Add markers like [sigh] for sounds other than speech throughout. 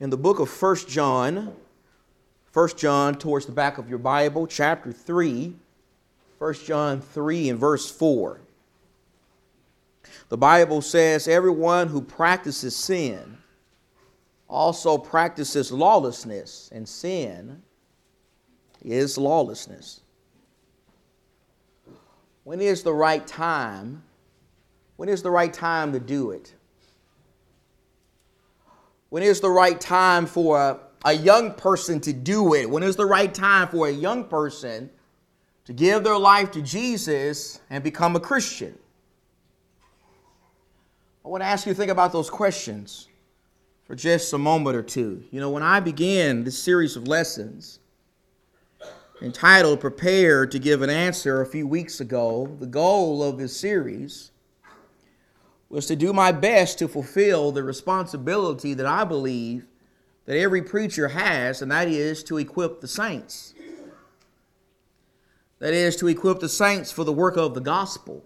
in the book of First John, First John towards the back of your Bible, chapter 3, 1 John 3 and verse 4. The Bible says, Everyone who practices sin also practices lawlessness, and sin is lawlessness. When is the right time? When is the right time to do it? When is the right time for a, a young person to do it? When is the right time for a young person to give their life to Jesus and become a Christian? I want to ask you to think about those questions for just a moment or two. You know, when I began this series of lessons entitled Prepare to Give an Answer a few weeks ago, the goal of this series was to do my best to fulfill the responsibility that I believe that every preacher has, and that is to equip the saints. That is to equip the saints for the work of the gospel.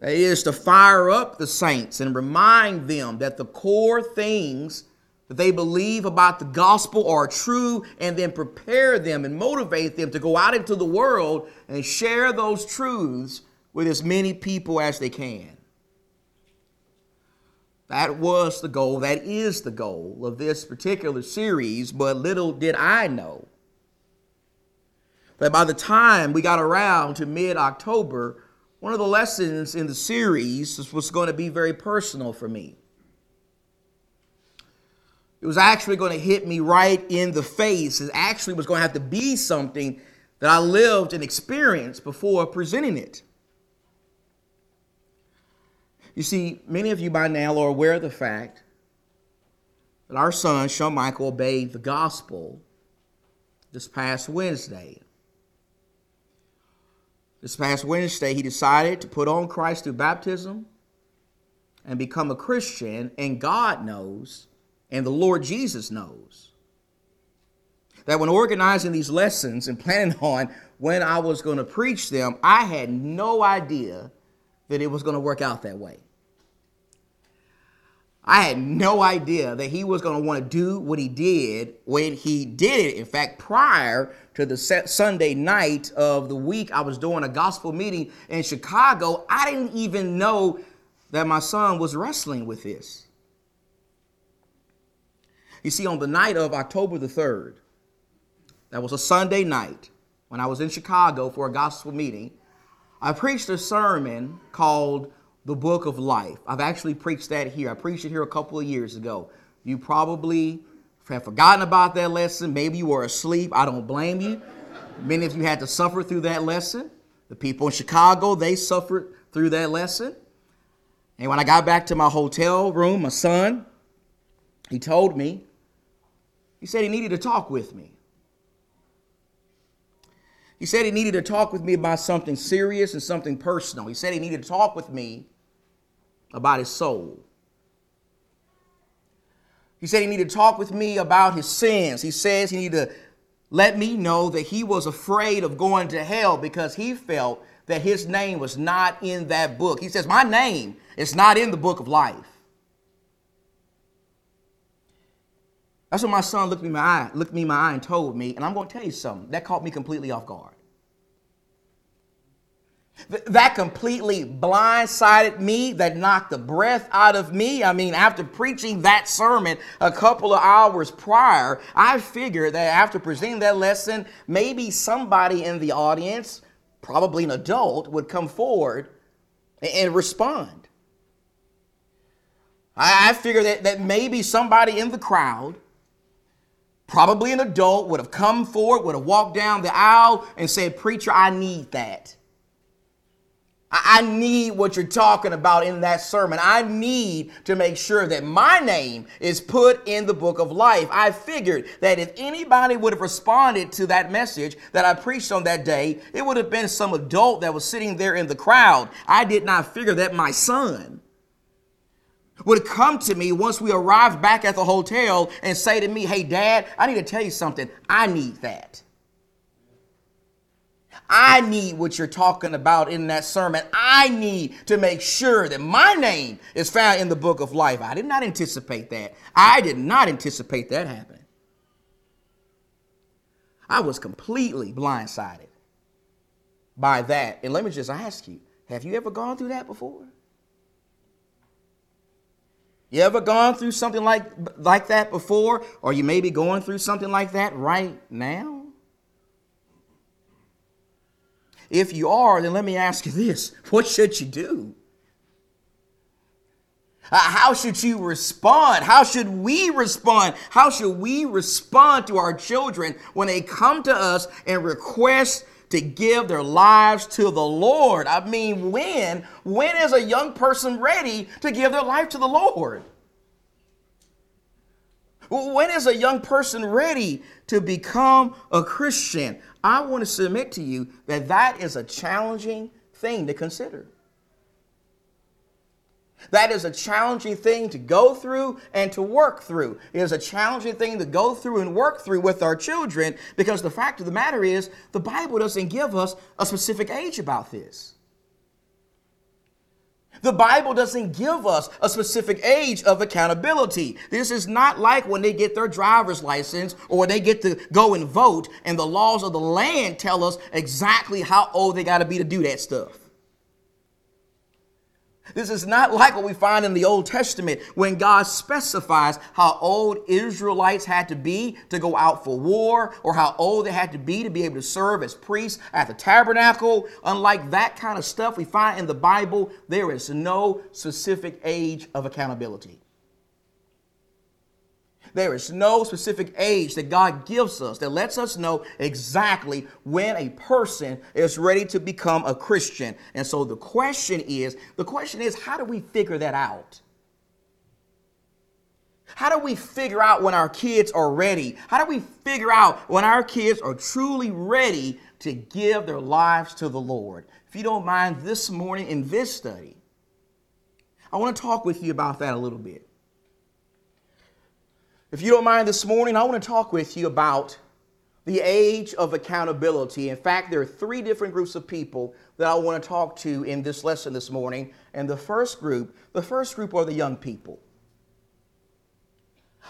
That is to fire up the saints and remind them that the core things that they believe about the gospel are true and then prepare them and motivate them to go out into the world and share those truths with as many people as they can. That was the goal, that is the goal of this particular series, but little did I know that by the time we got around to mid October, one of the lessons in the series was going to be very personal for me. It was actually going to hit me right in the face. It actually was going to have to be something that I lived and experienced before presenting it. You see, many of you by now are aware of the fact that our son, Sean Michael, obeyed the gospel this past Wednesday. This past Wednesday, he decided to put on Christ through baptism and become a Christian, and God knows, and the Lord Jesus knows, that when organizing these lessons and planning on when I was going to preach them, I had no idea that it was going to work out that way. I had no idea that he was going to want to do what he did when he did it. In fact, prior to the Sunday night of the week, I was doing a gospel meeting in Chicago. I didn't even know that my son was wrestling with this. You see, on the night of October the 3rd, that was a Sunday night when I was in Chicago for a gospel meeting, I preached a sermon called the book of life. I've actually preached that here. I preached it here a couple of years ago. You probably have forgotten about that lesson. Maybe you were asleep. I don't blame you. Many of you had to suffer through that lesson. The people in Chicago, they suffered through that lesson. And when I got back to my hotel room, my son, he told me, he said he needed to talk with me. He said he needed to talk with me about something serious and something personal. He said he needed to talk with me about his soul. He said he needed to talk with me about his sins. He says he needed to let me know that he was afraid of going to hell because he felt that his name was not in that book. He says, My name is not in the book of life. That's what my son looked me in my eye, looked me in my eye and told me, and I'm going to tell you something. That caught me completely off guard. That completely blindsided me, that knocked the breath out of me. I mean, after preaching that sermon a couple of hours prior, I figured that after presenting that lesson, maybe somebody in the audience, probably an adult, would come forward and respond. I figured that, that maybe somebody in the crowd, probably an adult, would have come forward, would have walked down the aisle and said, Preacher, I need that. I need what you're talking about in that sermon. I need to make sure that my name is put in the book of life. I figured that if anybody would have responded to that message that I preached on that day, it would have been some adult that was sitting there in the crowd. I did not figure that my son would come to me once we arrived back at the hotel and say to me, Hey, dad, I need to tell you something. I need that. I need what you're talking about in that sermon. I need to make sure that my name is found in the book of life. I did not anticipate that. I did not anticipate that happening. I was completely blindsided by that. And let me just ask you have you ever gone through that before? You ever gone through something like, like that before? Or you may be going through something like that right now? If you are, then let me ask you this what should you do? Uh, how should you respond? How should we respond? How should we respond to our children when they come to us and request to give their lives to the Lord? I mean, when? When is a young person ready to give their life to the Lord? When is a young person ready to become a Christian? I want to submit to you that that is a challenging thing to consider. That is a challenging thing to go through and to work through. It is a challenging thing to go through and work through with our children because the fact of the matter is, the Bible doesn't give us a specific age about this. The Bible doesn't give us a specific age of accountability. This is not like when they get their driver's license or they get to go and vote and the laws of the land tell us exactly how old they got to be to do that stuff. This is not like what we find in the Old Testament when God specifies how old Israelites had to be to go out for war or how old they had to be to be able to serve as priests at the tabernacle. Unlike that kind of stuff we find in the Bible, there is no specific age of accountability. There is no specific age that God gives us that lets us know exactly when a person is ready to become a Christian. And so the question is, the question is, how do we figure that out? How do we figure out when our kids are ready? How do we figure out when our kids are truly ready to give their lives to the Lord? If you don't mind, this morning in this study, I want to talk with you about that a little bit. If you don't mind this morning, I want to talk with you about the age of accountability. In fact, there are three different groups of people that I want to talk to in this lesson this morning. And the first group, the first group are the young people.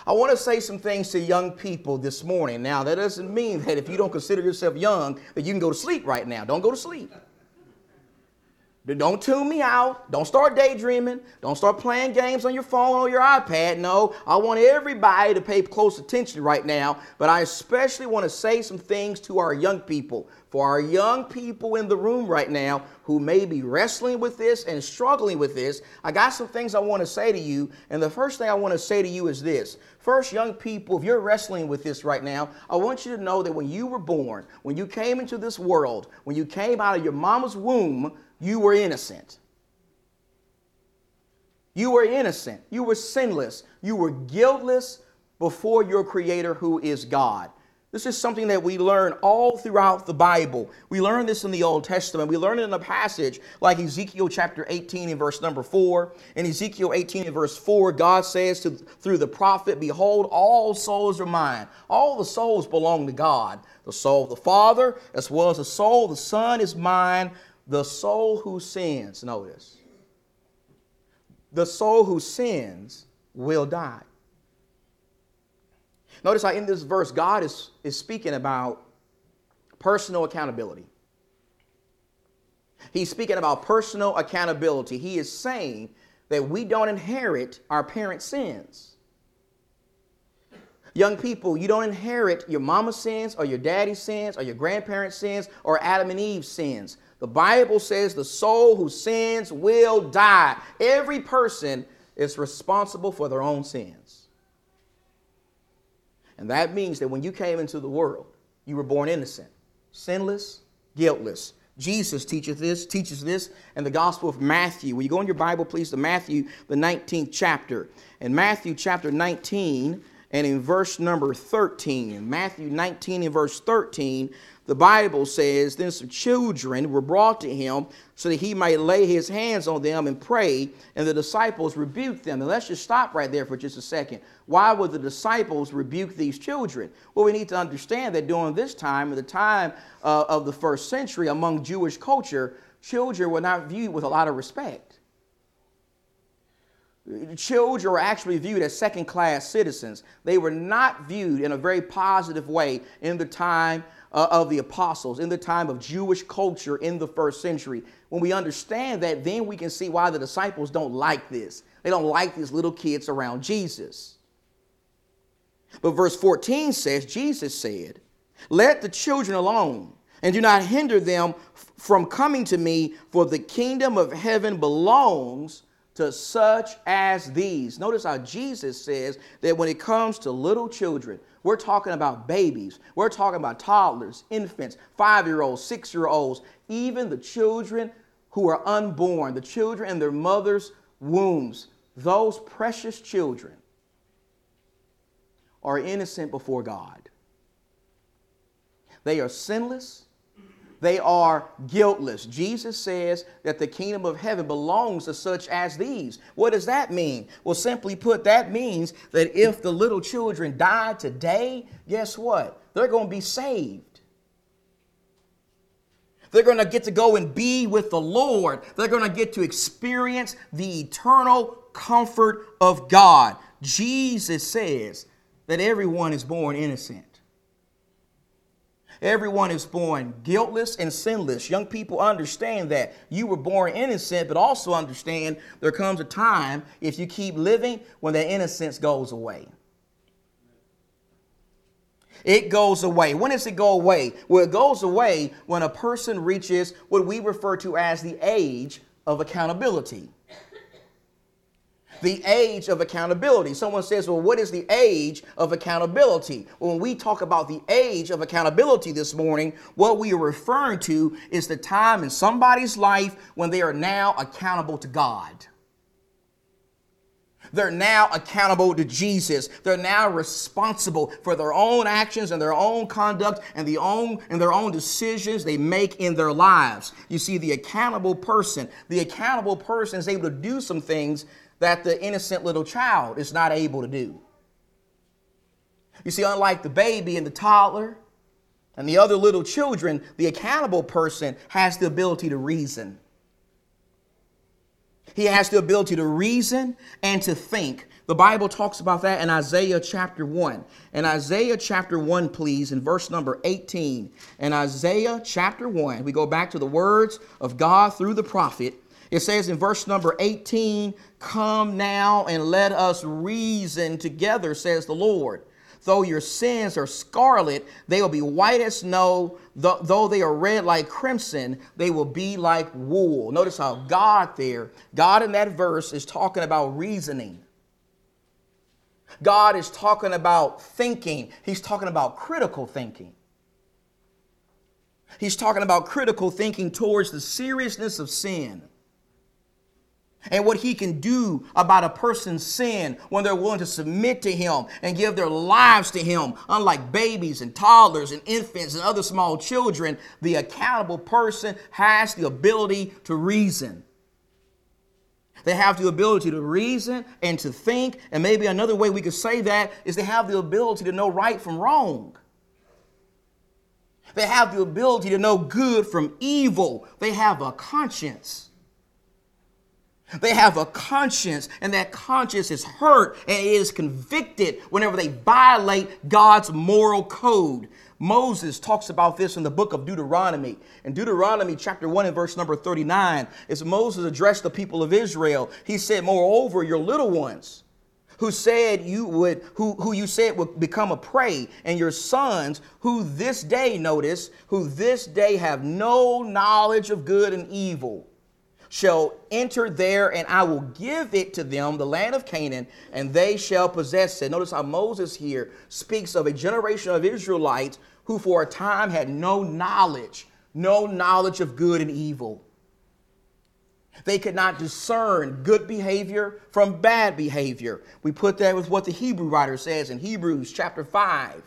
I want to say some things to young people this morning. Now, that doesn't mean that if you don't consider yourself young, that you can go to sleep right now. Don't go to sleep. Don't tune me out. Don't start daydreaming. Don't start playing games on your phone or your iPad. No, I want everybody to pay close attention right now. But I especially want to say some things to our young people. For our young people in the room right now who may be wrestling with this and struggling with this, I got some things I want to say to you. And the first thing I want to say to you is this. First, young people, if you're wrestling with this right now, I want you to know that when you were born, when you came into this world, when you came out of your mama's womb, you were innocent. You were innocent. You were sinless. You were guiltless before your Creator, who is God. This is something that we learn all throughout the Bible. We learn this in the Old Testament. We learn it in a passage like Ezekiel chapter 18 and verse number 4. In Ezekiel 18 and verse 4, God says to, through the prophet, Behold, all souls are mine. All the souls belong to God. The soul of the Father, as well as the soul of the Son, is mine. The soul who sins, notice, the soul who sins will die. Notice how in this verse, God is, is speaking about personal accountability. He's speaking about personal accountability. He is saying that we don't inherit our parents' sins. Young people, you don't inherit your mama's sins or your daddy's sins or your grandparents' sins or Adam and Eve's sins. The Bible says the soul who sins will die. Every person is responsible for their own sins. And that means that when you came into the world, you were born innocent, sinless, guiltless. Jesus teaches this, teaches this in the Gospel of Matthew. Will you go in your Bible, please, to Matthew, the 19th chapter. In Matthew chapter 19, and in verse number 13, in Matthew 19 and verse 13, the Bible says, Then some children were brought to him so that he might lay his hands on them and pray, and the disciples rebuked them. And let's just stop right there for just a second. Why would the disciples rebuke these children? Well, we need to understand that during this time, at the time uh, of the first century, among Jewish culture, children were not viewed with a lot of respect. Children were actually viewed as second class citizens. They were not viewed in a very positive way in the time uh, of the apostles, in the time of Jewish culture in the first century. When we understand that, then we can see why the disciples don't like this. They don't like these little kids around Jesus. But verse 14 says, Jesus said, Let the children alone, and do not hinder them from coming to me, for the kingdom of heaven belongs to such as these. Notice how Jesus says that when it comes to little children, we're talking about babies. We're talking about toddlers, infants, five year olds, six year olds, even the children who are unborn, the children in their mother's wombs. Those precious children are innocent before God. They are sinless they are guiltless. Jesus says that the kingdom of heaven belongs to such as these. What does that mean? Well, simply put, that means that if the little children die today, guess what? They're going to be saved. They're going to get to go and be with the Lord. They're going to get to experience the eternal comfort of God. Jesus says that everyone is born innocent. Everyone is born guiltless and sinless. Young people understand that. You were born innocent, but also understand there comes a time, if you keep living, when that innocence goes away. It goes away. When does it go away? Well, it goes away when a person reaches what we refer to as the age of accountability the age of accountability. Someone says, Well, what is the age of accountability? Well, when we talk about the age of accountability this morning, what we are referring to is the time in somebody's life when they are now accountable to God. They're now accountable to Jesus. They're now responsible for their own actions and their own conduct and the own and their own decisions they make in their lives. You see, the accountable person, the accountable person is able to do some things that the innocent little child is not able to do. You see, unlike the baby and the toddler and the other little children, the accountable person has the ability to reason. He has the ability to reason and to think. The Bible talks about that in Isaiah chapter 1. In Isaiah chapter 1, please, in verse number 18. In Isaiah chapter 1, we go back to the words of God through the prophet. It says in verse number 18, Come now and let us reason together, says the Lord. Though your sins are scarlet, they will be white as snow. Though they are red like crimson, they will be like wool. Notice how God there, God in that verse is talking about reasoning. God is talking about thinking. He's talking about critical thinking. He's talking about critical thinking towards the seriousness of sin and what he can do about a person's sin when they're willing to submit to him and give their lives to him. Unlike babies and toddlers and infants and other small children, the accountable person has the ability to reason. They have the ability to reason and to think, and maybe another way we could say that is they have the ability to know right from wrong. They have the ability to know good from evil. They have a conscience. They have a conscience, and that conscience is hurt and it is convicted whenever they violate God's moral code. Moses talks about this in the book of Deuteronomy. In Deuteronomy chapter 1 and verse number 39, as Moses addressed the people of Israel, he said, Moreover, your little ones, who said you would who, who you said would become a prey and your sons who this day notice who this day have no knowledge of good and evil shall enter there, and I will give it to them, the land of Canaan, and they shall possess it. Notice how Moses here speaks of a generation of Israelites who for a time had no knowledge, no knowledge of good and evil. They could not discern good behavior from bad behavior. We put that with what the Hebrew writer says in Hebrews chapter 5.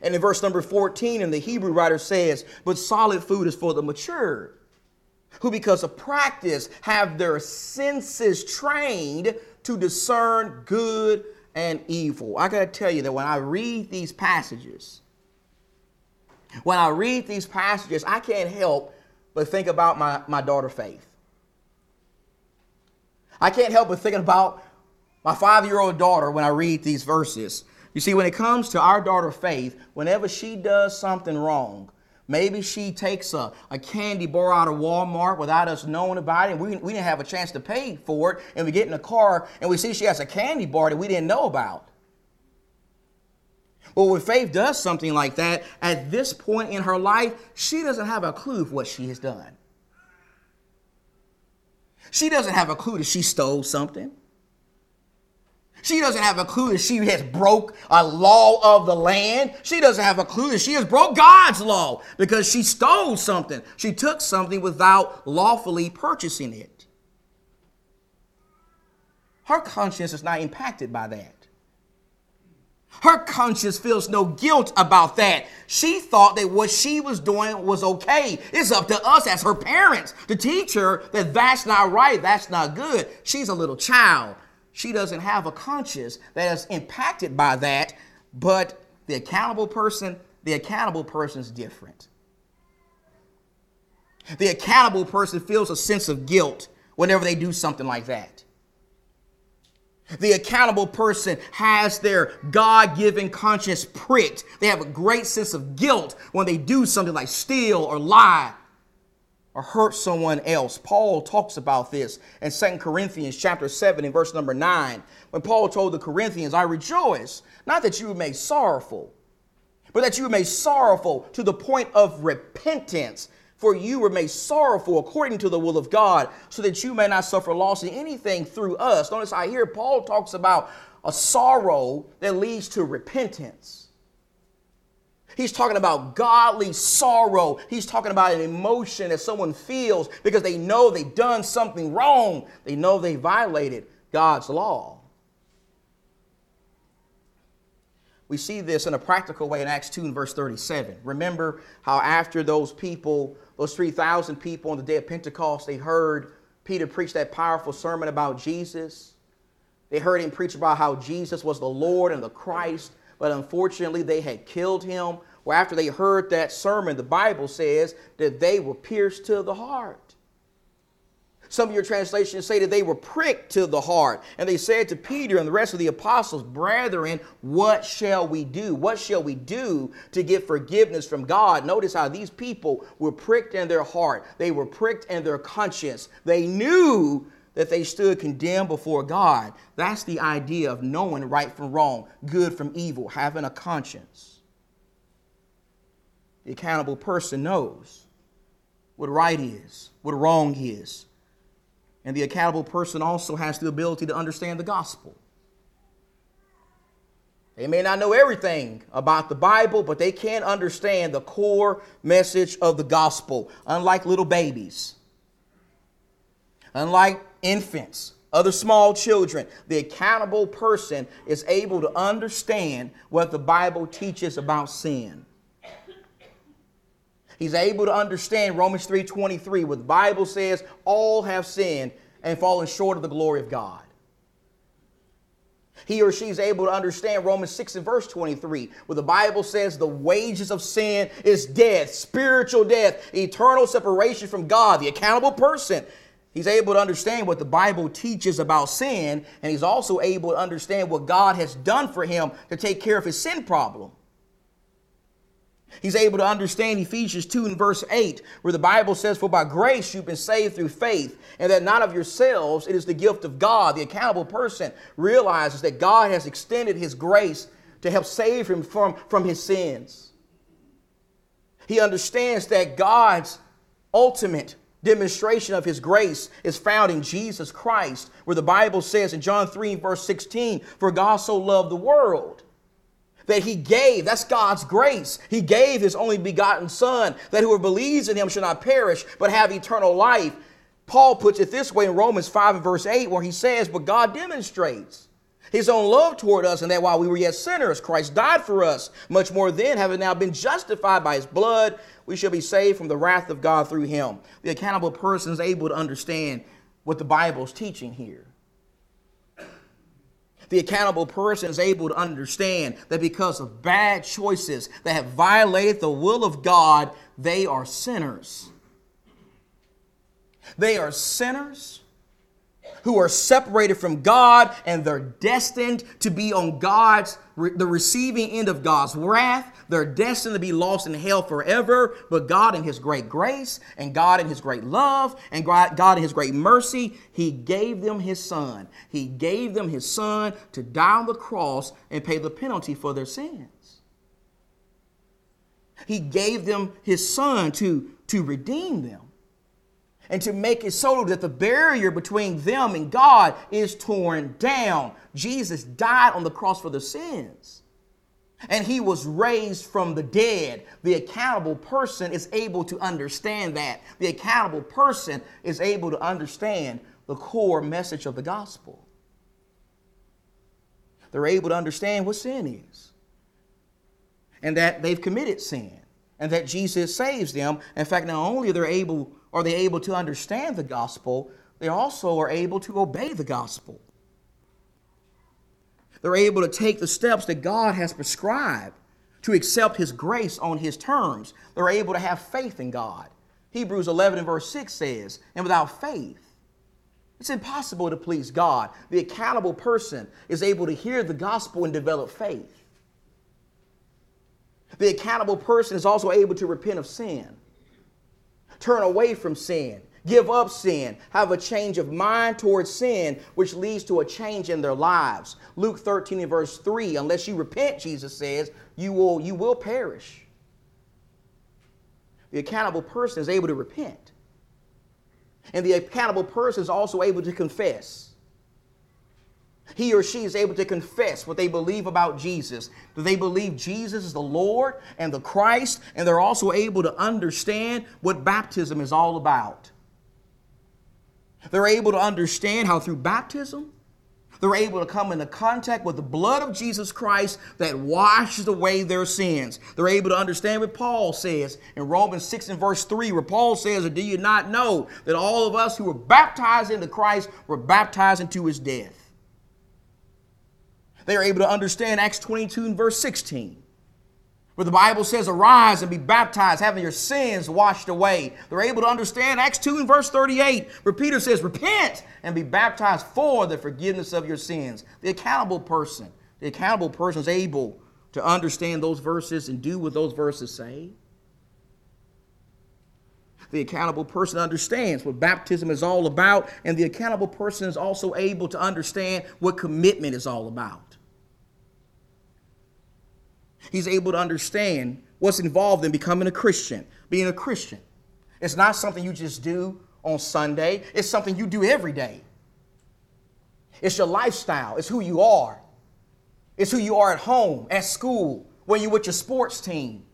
And in verse number 14, and the Hebrew writer says, But solid food is for the mature, who because of practice have their senses trained to discern good and evil. I got to tell you that when I read these passages, when I read these passages, I can't help but think about my, my daughter Faith. I can't help but thinking about my five year old daughter when I read these verses. You see, when it comes to our daughter Faith, whenever she does something wrong, maybe she takes a, a candy bar out of Walmart without us knowing about it, and we, we didn't have a chance to pay for it, and we get in the car and we see she has a candy bar that we didn't know about. Well, when Faith does something like that, at this point in her life, she doesn't have a clue of what she has done. She doesn't have a clue that she stole something. She doesn't have a clue that she has broke a law of the land. She doesn't have a clue that she has broke God's law because she stole something. She took something without lawfully purchasing it. Her conscience is not impacted by that. Her conscience feels no guilt about that. She thought that what she was doing was okay. It's up to us as her parents to teach her that that's not right, that's not good. She's a little child. She doesn't have a conscience that is impacted by that, but the accountable person, the accountable person is different. The accountable person feels a sense of guilt whenever they do something like that. The accountable person has their God given conscience pricked. They have a great sense of guilt when they do something like steal or lie or hurt someone else. Paul talks about this in 2 Corinthians chapter 7 and verse number 9. When Paul told the Corinthians, I rejoice, not that you were made sorrowful, but that you were made sorrowful to the point of repentance for you were made sorrowful according to the will of God, so that you may not suffer loss in anything through us. Notice I hear Paul talks about a sorrow that leads to repentance. He's talking about godly sorrow. He's talking about an emotion that someone feels because they know they've done something wrong. They know they violated God's law. We see this in a practical way in Acts 2 and verse 37. Remember how after those people those 3,000 people on the day of Pentecost, they heard Peter preach that powerful sermon about Jesus. They heard him preach about how Jesus was the Lord and the Christ, but unfortunately they had killed him. Well, after they heard that sermon, the Bible says that they were pierced to the heart. Some of your translations say that they were pricked to the heart. And they said to Peter and the rest of the apostles, Brethren, what shall we do? What shall we do to get forgiveness from God? Notice how these people were pricked in their heart, they were pricked in their conscience. They knew that they stood condemned before God. That's the idea of knowing right from wrong, good from evil, having a conscience. The accountable person knows what right is, what wrong is and the accountable person also has the ability to understand the gospel. They may not know everything about the Bible, but they can understand the core message of the gospel, unlike little babies, unlike infants, other small children. The accountable person is able to understand what the Bible teaches about sin. He's able to understand Romans 3:23, where the Bible says all have sinned and fallen short of the glory of God. He or she is able to understand Romans 6 and verse 23, where the Bible says the wages of sin is death, spiritual death, eternal separation from God, the accountable person. He's able to understand what the Bible teaches about sin, and he's also able to understand what God has done for him to take care of his sin problem. He's able to understand Ephesians 2 and verse 8, where the Bible says, For by grace you've been saved through faith, and that not of yourselves, it is the gift of God. The accountable person realizes that God has extended his grace to help save him from, from his sins. He understands that God's ultimate demonstration of his grace is found in Jesus Christ, where the Bible says in John 3 verse 16, For God so loved the world that he gave. That's God's grace. He gave his only begotten Son, that whoever believes in him should not perish, but have eternal life. Paul puts it this way in Romans 5 and verse 8, where he says, But God demonstrates his own love toward us, and that while we were yet sinners, Christ died for us. Much more then, having now been justified by his blood, we shall be saved from the wrath of God through him. The accountable person is able to understand what the Bible is teaching here. The accountable person is able to understand that because of bad choices that have violated the will of God, they are sinners. They are sinners who are separated from God and they're destined to be on God's the receiving end of God's wrath. They're destined to be lost in hell forever. But God, in His great grace and God, in His great love and God, in His great mercy, He gave them His Son. He gave them His Son to die on the cross and pay the penalty for their sins. He gave them His Son to, to redeem them and to make it so that the barrier between them and God is torn down. Jesus died on the cross for their sins. And he was raised from the dead. The accountable person is able to understand that. The accountable person is able to understand the core message of the gospel. They're able to understand what sin is and that they've committed sin and that Jesus saves them. In fact, not only are they able are they able to understand the gospel, they also are able to obey the gospel. They're able to take the steps that God has prescribed to accept His grace on His terms. They're able to have faith in God. Hebrews 11 and verse 6 says, And without faith, it's impossible to please God. The accountable person is able to hear the gospel and develop faith. The accountable person is also able to repent of sin turn away from sin, give up sin, have a change of mind towards sin, which leads to a change in their lives. Luke 13 and verse 3, unless you repent, Jesus says, you will, you will perish. The accountable person is able to repent. And the accountable person is also able to confess he or she is able to confess what they believe about Jesus. Do they believe Jesus is the Lord and the Christ? And they're also able to understand what baptism is all about. They're able to understand how through baptism, they're able to come into contact with the blood of Jesus Christ that washes away their sins. They're able to understand what Paul says in Romans 6 and verse 3, where Paul says, Or Do you not know that all of us who were baptized into Christ were baptized into his death? They are able to understand Acts 22 and verse 16 where the Bible says, Arise and be baptized, having your sins washed away. They're able to understand Acts 2 and verse 38, where Peter says, Repent and be baptized for the forgiveness of your sins. The accountable person, the accountable person is able to understand those verses and do what those verses say. The accountable person understands what baptism is all about, and the accountable person is also able to understand what commitment is all about. He's able to understand what's involved in becoming a Christian, being a Christian. It's not something you just do on Sunday, it's something you do every day. It's your lifestyle, it's who you are. It's who you are at home, at school, when you're with your sports team,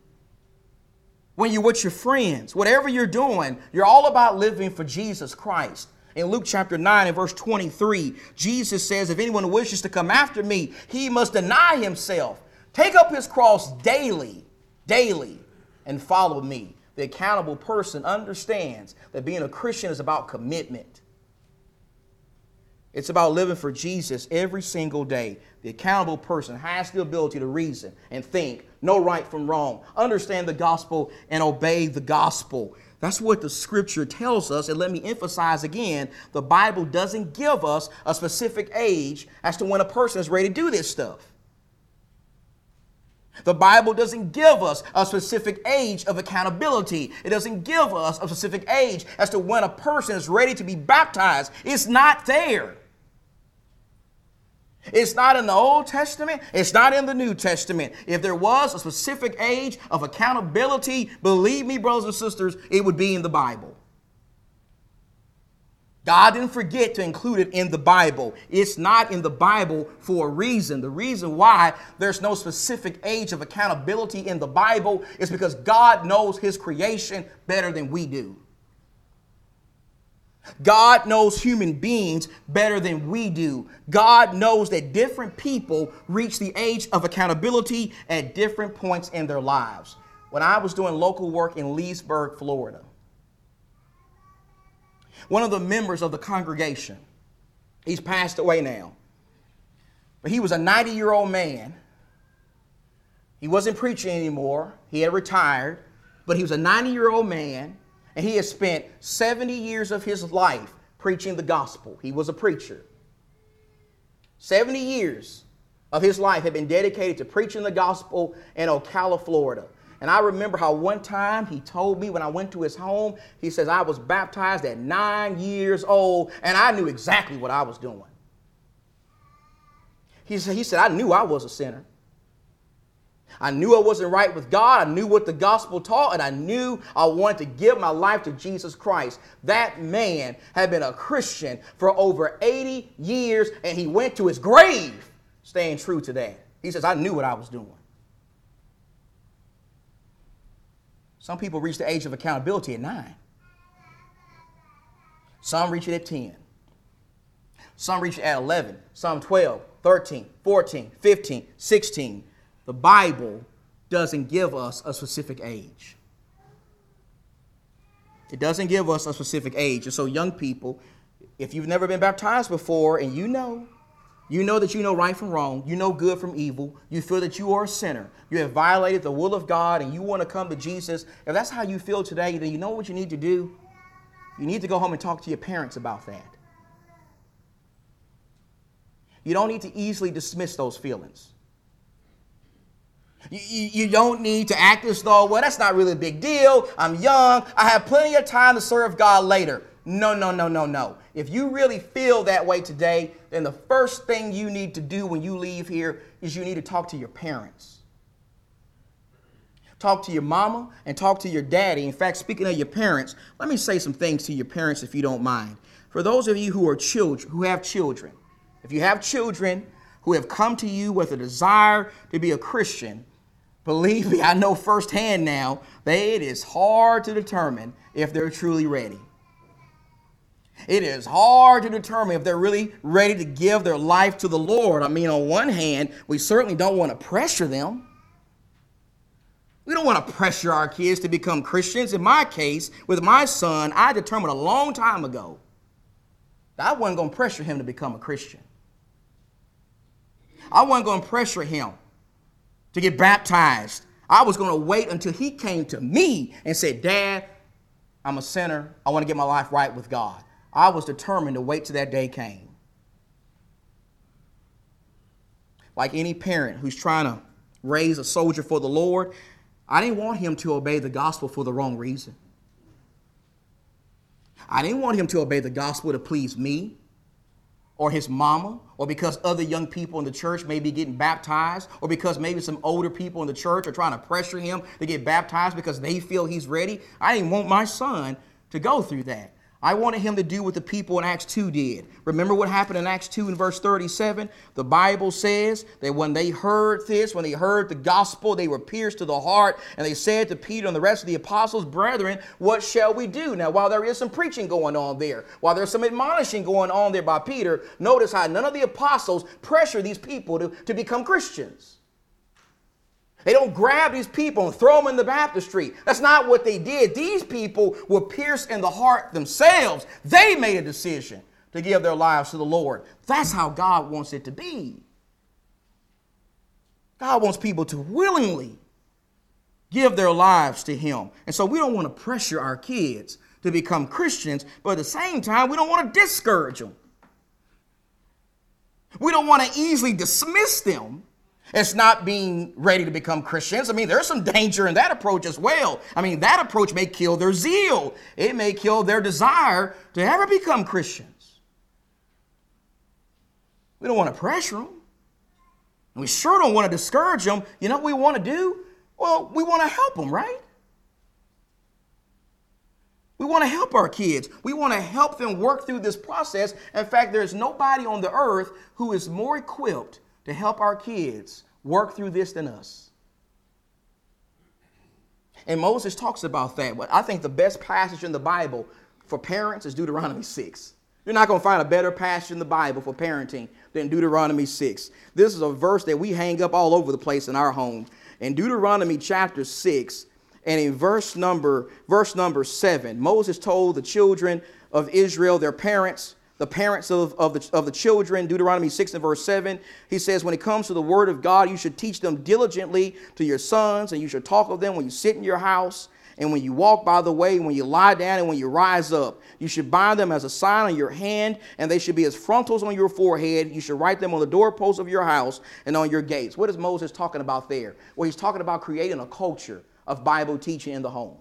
when you're with your friends. Whatever you're doing, you're all about living for Jesus Christ. In Luke chapter 9 and verse 23, Jesus says, If anyone wishes to come after me, he must deny himself Take up his cross daily, daily, and follow me. The accountable person understands that being a Christian is about commitment. It's about living for Jesus every single day. The accountable person has the ability to reason and think, know right from wrong, understand the gospel, and obey the gospel. That's what the scripture tells us. And let me emphasize again the Bible doesn't give us a specific age as to when a person is ready to do this stuff. The Bible doesn't give us a specific age of accountability. It doesn't give us a specific age as to when a person is ready to be baptized. It's not there. It's not in the Old Testament. It's not in the New Testament. If there was a specific age of accountability, believe me, brothers and sisters, it would be in the Bible. God didn't forget to include it in the Bible. It's not in the Bible for a reason. The reason why there's no specific age of accountability in the Bible is because God knows His creation better than we do. God knows human beings better than we do. God knows that different people reach the age of accountability at different points in their lives. When I was doing local work in Leesburg, Florida, one of the members of the congregation, he's passed away now, but he was a 90 year old man. He wasn't preaching anymore, he had retired, but he was a 90 year old man and he had spent 70 years of his life preaching the gospel. He was a preacher. 70 years of his life had been dedicated to preaching the gospel in Ocala, Florida. And I remember how one time he told me when I went to his home, he says, I was baptized at nine years old and I knew exactly what I was doing. He said, he said I knew I was a sinner. I knew I wasn't right with God. I knew what the gospel taught, and I knew I wanted to give my life to Jesus Christ. That man had been a Christian for over 80 years, and he went to his grave staying true to that. He says, I knew what I was doing. Some people reach the age of accountability at nine. Some reach it at 10. Some reach it at 11. Some 12, 13, 14, 15, 16 the Bible doesn't give us a specific age. It doesn't give us a specific age. And so, young people, if you've never been baptized before and you know, you know that you know right from wrong, you know good from evil, you feel that you are a sinner, you have violated the will of God, and you want to come to Jesus, if that's how you feel today, then you know what you need to do? You need to go home and talk to your parents about that. You don't need to easily dismiss those feelings. You, you, don't need to act as though, well, that's not really a big deal. I'm young. I have plenty of time to serve God later. No, no, no, no, no. If you really feel that way today, then the first thing you need to do when you leave here is you need to talk to your parents. Talk to your mama and talk to your daddy. In fact, speaking of your parents, let me say some things to your parents if you don't mind. For those of you who are children, who have children, if you have children who have come to you with a desire to be a Christian, Believe me, I know firsthand now that it is hard to determine if they're truly ready. It is hard to determine if they're really ready to give their life to the Lord. I mean, on one hand, we certainly don't want to pressure them. We don't want to pressure our kids to become Christians. In my case, with my son, I determined a long time ago that I wasn't going to pressure him to become a Christian. I wasn't going to pressure him to get baptized. I was going to wait until he came to me and said, Dad, I'm a sinner. I want to get my life right with God. I was determined to wait till that day came. Like any parent who's trying to raise a soldier for the Lord, I didn't want him to obey the gospel for the wrong reason. I didn't want him to obey the gospel to please me or his mama, or because other young people in the church may be getting baptized, or because maybe some older people in the church are trying to pressure him to get baptized because they feel he's ready. I didn't want my son to go through that. I wanted him to do what the people in Acts 2 did. Remember what happened in Acts 2 in verse 37? The Bible says that when they heard this, when they heard the gospel, they were pierced to the heart, and they said to Peter and the rest of the apostles, Brethren, what shall we do? Now, while there is some preaching going on there, while there's some admonishing going on there by Peter, notice how none of the apostles pressure these people to, to become Christians. They don't grab these people and throw them in the baptistry. That's not what they did. These people were pierced in the heart themselves. They made a decision to give their lives to the Lord. That's how God wants it to be. God wants people to willingly give their lives to Him. And so we don't want to pressure our kids to become Christians, but at the same time, we don't want to discourage them. We don't want to easily dismiss them it's not being ready to become Christians. I mean, there's some danger in that approach as well. I mean, that approach may kill their zeal, it may kill their desire to ever become Christians. We don't want to pressure them. We sure don't want to discourage them. You know what we want to do? Well, we want to help them, right? We want to help our kids. We want to help them work through this process. In fact, there's nobody on the earth who is more equipped to help our kids work through this than us. And Moses talks about that. But I think the best passage in the Bible for parents is Deuteronomy 6. You're not going to find a better passage in the Bible for parenting than Deuteronomy 6. This is a verse that we hang up all over the place in our home. In Deuteronomy chapter 6 and in verse number verse number 7, Moses told the children of Israel, their parents, the parents of, of, the, of the children, Deuteronomy 6 and verse 7, he says, When it comes to the word of God, you should teach them diligently to your sons, and you should talk of them when you sit in your house, and when you walk by the way, when you lie down, and when you rise up. You should bind them as a sign on your hand, and they should be as frontals on your forehead. You should write them on the doorposts of your house and on your gates. What is Moses talking about there? Well, he's talking about creating a culture of Bible teaching in the home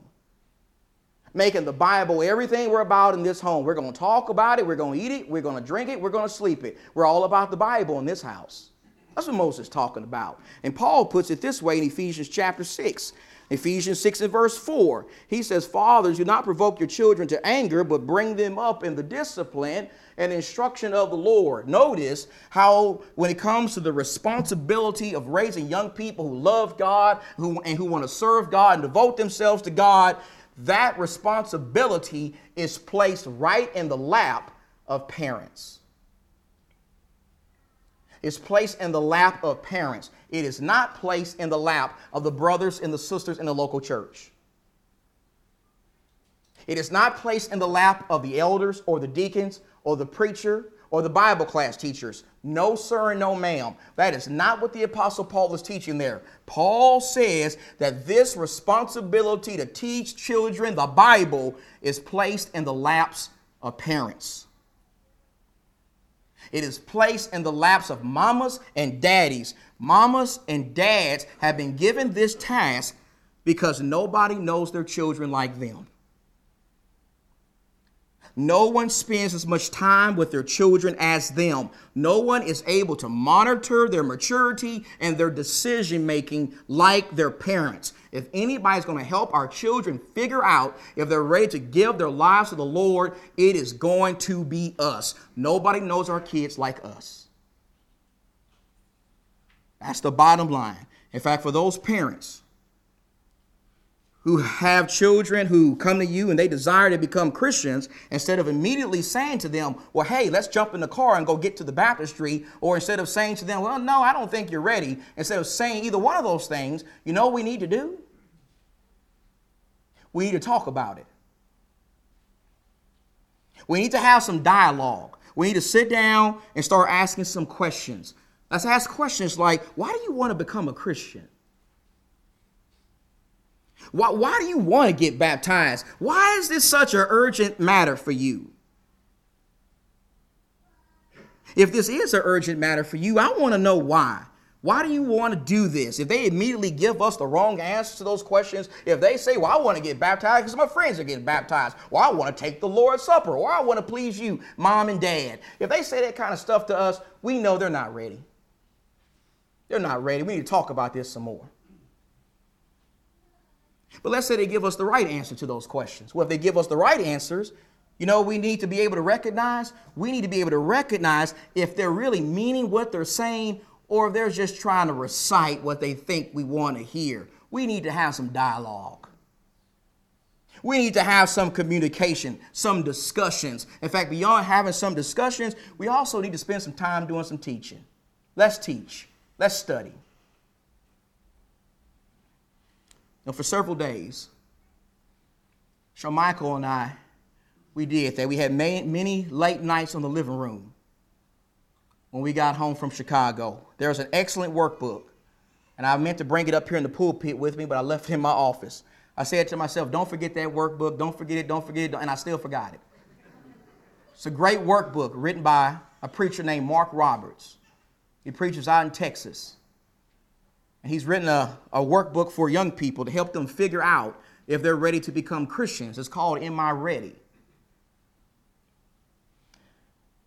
making the Bible everything we're about in this home. We're going to talk about it, we're going to eat it, we're going to drink it, we're going to sleep it. We're all about the Bible in this house. That's what Moses is talking about. And Paul puts it this way in Ephesians chapter 6. Ephesians 6 and verse 4. He says, Fathers, do not provoke your children to anger, but bring them up in the discipline and instruction of the Lord. Notice how, when it comes to the responsibility of raising young people who love God who, and who want to serve God and devote themselves to God, that responsibility is placed right in the lap of parents. It's placed in the lap of parents. It is not placed in the lap of the brothers and the sisters in the local church. It is not placed in the lap of the elders or the deacons or the preacher or the Bible class teachers. No, sir, and no, ma'am. That is not what the Apostle Paul is teaching there. Paul says that this responsibility to teach children the Bible is placed in the laps of parents. It is placed in the laps of mamas and daddies. Mamas and dads have been given this task because nobody knows their children like them. No one spends as much time with their children as them. No one is able to monitor their maturity and their decision making like their parents. If anybody's going to help our children figure out if they're ready to give their lives to the Lord, it is going to be us. Nobody knows our kids like us. That's the bottom line. In fact, for those parents, who have children who come to you and they desire to become Christians, instead of immediately saying to them, Well, hey, let's jump in the car and go get to the baptistry, or instead of saying to them, Well, no, I don't think you're ready, instead of saying either one of those things, you know what we need to do? We need to talk about it. We need to have some dialogue. We need to sit down and start asking some questions. Let's ask questions like, Why do you want to become a Christian? Why, why do you want to get baptized? Why is this such an urgent matter for you? If this is an urgent matter for you, I want to know why. Why do you want to do this? If they immediately give us the wrong answers to those questions, if they say, Well, I want to get baptized because my friends are getting baptized, or I want to take the Lord's Supper, or I want to please you, mom and dad. If they say that kind of stuff to us, we know they're not ready. They're not ready. We need to talk about this some more. But let's say they give us the right answer to those questions. Well, if they give us the right answers, you know, we need to be able to recognize, we need to be able to recognize if they're really meaning what they're saying or if they're just trying to recite what they think we want to hear. We need to have some dialogue. We need to have some communication, some discussions. In fact, beyond having some discussions, we also need to spend some time doing some teaching. Let's teach, let's study. Know, for several days, Sean Michael and I, we did that. We had many late nights on the living room when we got home from Chicago. There was an excellent workbook, and I meant to bring it up here in the pulpit with me, but I left it in my office. I said to myself, don't forget that workbook, don't forget it, don't forget it, and I still forgot it. It's a great workbook written by a preacher named Mark Roberts. He preaches out in Texas. And he's written a, a workbook for young people to help them figure out if they're ready to become Christians. It's called Am I Ready?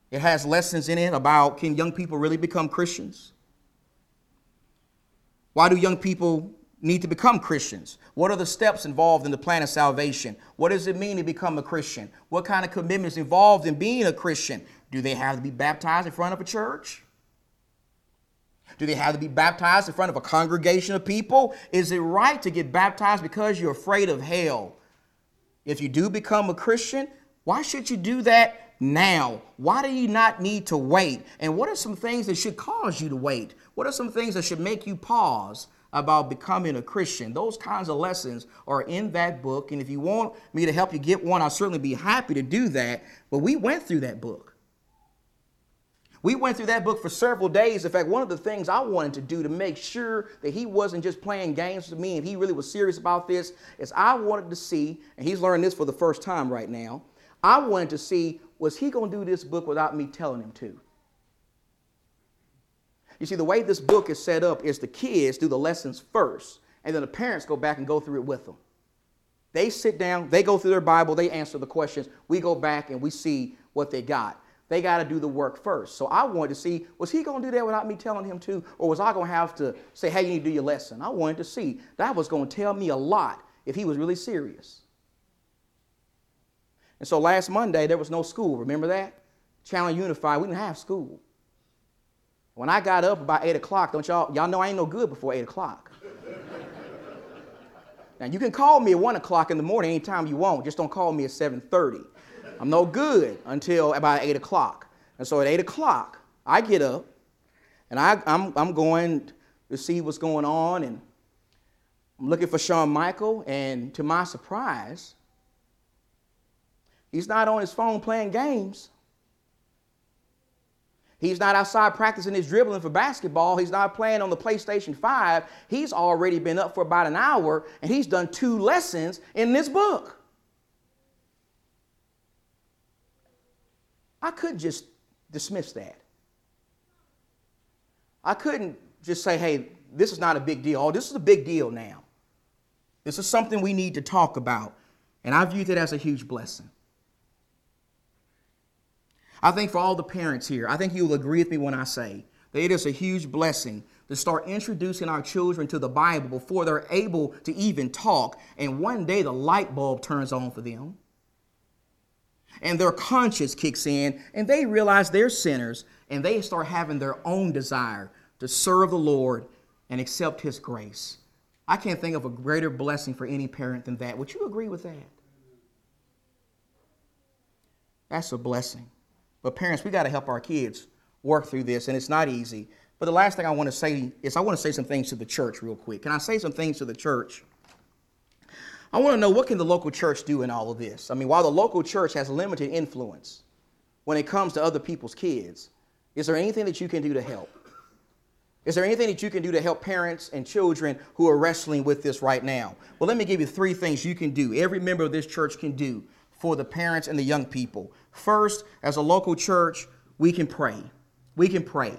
It has lessons in it about can young people really become Christians? Why do young people need to become Christians? What are the steps involved in the plan of salvation? What does it mean to become a Christian? What kind of commitments involved in being a Christian? Do they have to be baptized in front of a church? Do they have to be baptized in front of a congregation of people? Is it right to get baptized because you're afraid of hell? If you do become a Christian, Why should you do that now? Why do you not need to wait? And what are some things that should cause you to wait? What are some things that should make you pause about becoming a Christian? Those kinds of lessons are in that book. And if you want me to help you get one, I'll certainly be happy to do that. But we went through that book. We went through that book for several days. In fact, one of the things I wanted to do to make sure that he wasn't just playing games with me and he really was serious about this is I wanted to see, and he's learning this for the first time right now, I wanted to see was he going to do this book without me telling him to? You see, the way this book is set up is the kids do the lessons first, and then the parents go back and go through it with them. They sit down, they go through their Bible, they answer the questions. We go back and we see what they got. They got to do the work first. So I wanted to see was he going to do that without me telling him to, or was I going to have to say, hey, you need to do your lesson? I wanted to see. That was going to tell me a lot if he was really serious. And so last Monday, there was no school. Remember that? Challenge Unified, we didn't have school. When I got up about 8 o'clock, don't y'all, y'all know I ain't no good before 8 o'clock. [laughs] now, you can call me at 1 o'clock in the morning anytime you want. Just don't call me at 7.30. I'm no good until about 8 o'clock. And so at 8 o'clock, I get up, and I, I'm, I'm going to see what's going on, and I'm looking for Sean Michael, and to my surprise, He's not on his phone playing games. He's not outside practicing his dribbling for basketball. He's not playing on the PlayStation 5. He's already been up for about an hour and he's done two lessons in this book. I could just dismiss that. I couldn't just say, hey, this is not a big deal. Oh, this is a big deal now. This is something we need to talk about. And I viewed it as a huge blessing. I think for all the parents here, I think you will agree with me when I say that it is a huge blessing to start introducing our children to the Bible before they're able to even talk. And one day the light bulb turns on for them. And their conscience kicks in, and they realize they're sinners, and they start having their own desire to serve the Lord and accept His grace. I can't think of a greater blessing for any parent than that. Would you agree with that? That's a blessing. But parents, we got to help our kids work through this, and it's not easy. But the last thing I want to say is I want to say some things to the church real quick. Can I say some things to the church? I want to know what can the local church do in all of this? I mean, while the local church has limited influence when it comes to other people's kids, is there anything that you can do to help? Is there anything that you can do to help parents and children who are wrestling with this right now? Well, let me give you three things you can do. Every member of this church can do for the parents and the young people. First, as a local church, we can pray. We can pray.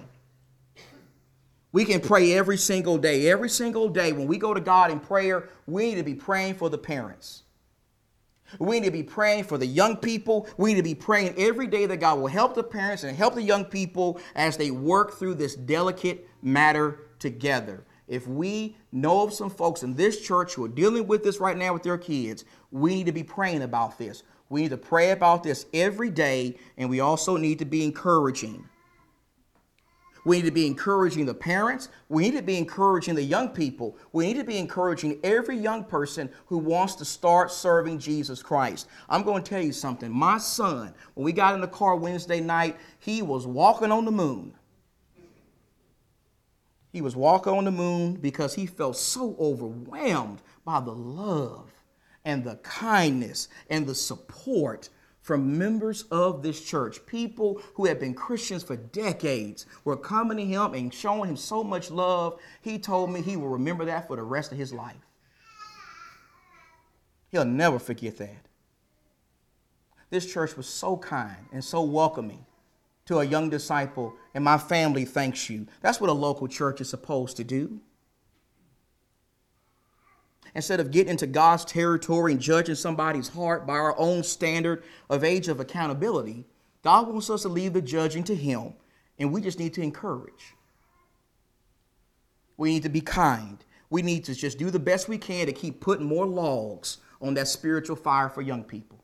We can pray every single day. Every single day when we go to God in prayer, we need to be praying for the parents. We need to be praying for the young people. We need to be praying every day that God will help the parents and help the young people as they work through this delicate matter together. If we know of some folks in this church who are dealing with this right now with their kids, we need to be praying about this. We need to pray about this every day, and we also need to be encouraging. We need to be encouraging the parents. We need to be encouraging the young people. We need to be encouraging every young person who wants to start serving Jesus Christ. I'm going to tell you something. My son, when we got in the car Wednesday night, he was walking on the moon. He was walking on the moon because he felt so overwhelmed by the love and the kindness and the support from members of this church. People who have been Christians for decades were coming to him and showing him so much love. He told me he will remember that for the rest of his life. He'll never forget that. This church was so kind and so welcoming to a young disciple, and my family thanks you. That's what a local church is supposed to do. Instead of getting into God's territory and judging somebody's heart by our own standard of age of accountability, God wants us to leave the judging to Him, and we just need to encourage. We need to be kind. We need to just do the best we can to keep putting more logs on that spiritual fire for young people.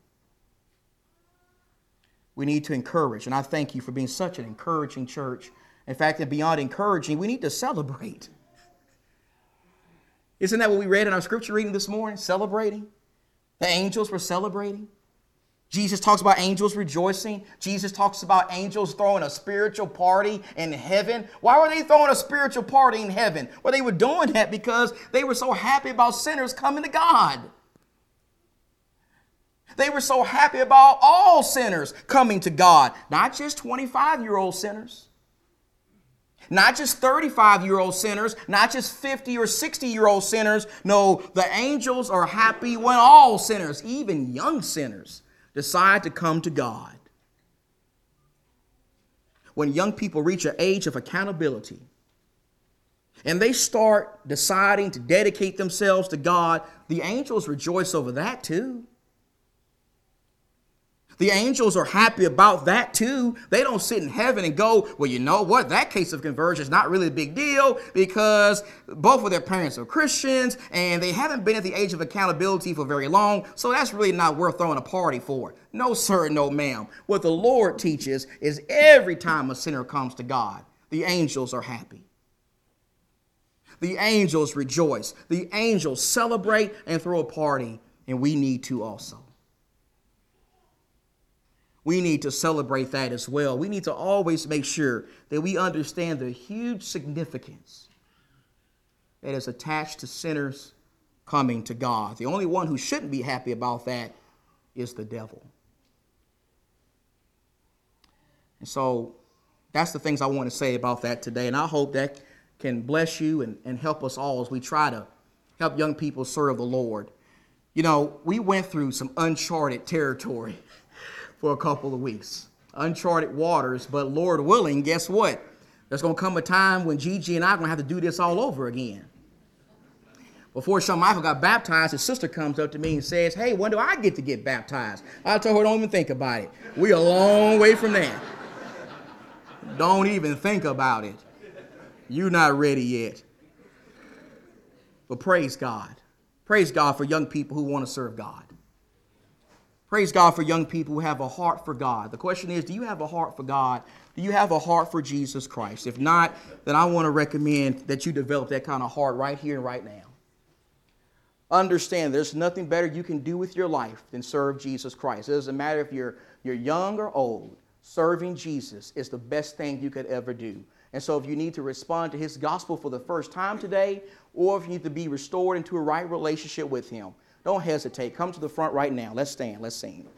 We need to encourage, and I thank you for being such an encouraging church. In fact, and beyond encouraging, we need to celebrate. Isn't that what we read in our scripture reading this morning? Celebrating. The angels were celebrating. Jesus talks about angels rejoicing. Jesus talks about angels throwing a spiritual party in heaven. Why were they throwing a spiritual party in heaven? Well, they were doing that because they were so happy about sinners coming to God. They were so happy about all sinners coming to God, not just 25 year old sinners, not just 35 year old sinners, not just 50 or 60 year old sinners. No, the angels are happy when all sinners, even young sinners, decide to come to God. When young people reach an age of accountability and they start deciding to dedicate themselves to God, the angels rejoice over that too. The angels are happy about that too. They don't sit in heaven and go, well, you know what? That case of conversion is not really a big deal because both of their parents are Christians and they haven't been at the age of accountability for very long, so that's really not worth throwing a party for. No, sir, no, ma'am. What the Lord teaches is every time a sinner comes to God, the angels are happy. The angels rejoice. The angels celebrate and throw a party, and we need to also we need to celebrate that as well. We need to always make sure that we understand the huge significance that is attached to sinners coming to God. The only one who shouldn't be happy about that is the devil. And so that's the things I want to say about that today. And I hope that can bless you and, and help us all as we try to help young people serve the Lord. You know, we went through some uncharted territory for a couple of weeks. Uncharted waters, but Lord willing, guess what? There's going to come a time when Gigi and I are going to have to do this all over again. Before Sean Michael got baptized, his sister comes up to me and says, Hey, when do I get to get baptized? I told her, Don't even think about it. We're a long way from that. Don't even think about it. You're not ready yet. But praise God. Praise God for young people who want to serve God. Praise God for young people who have a heart for God. The question is do you have a heart for God? Do you have a heart for Jesus Christ? If not, then I want to recommend that you develop that kind of heart right here and right now. Understand there's nothing better you can do with your life than serve Jesus Christ. It doesn't matter if you're, you're young or old, serving Jesus is the best thing you could ever do. And so, if you need to respond to his gospel for the first time today, or if you need to be restored into a right relationship with him, don't hesitate. Come to the front right now. Let's stand. Let's sing.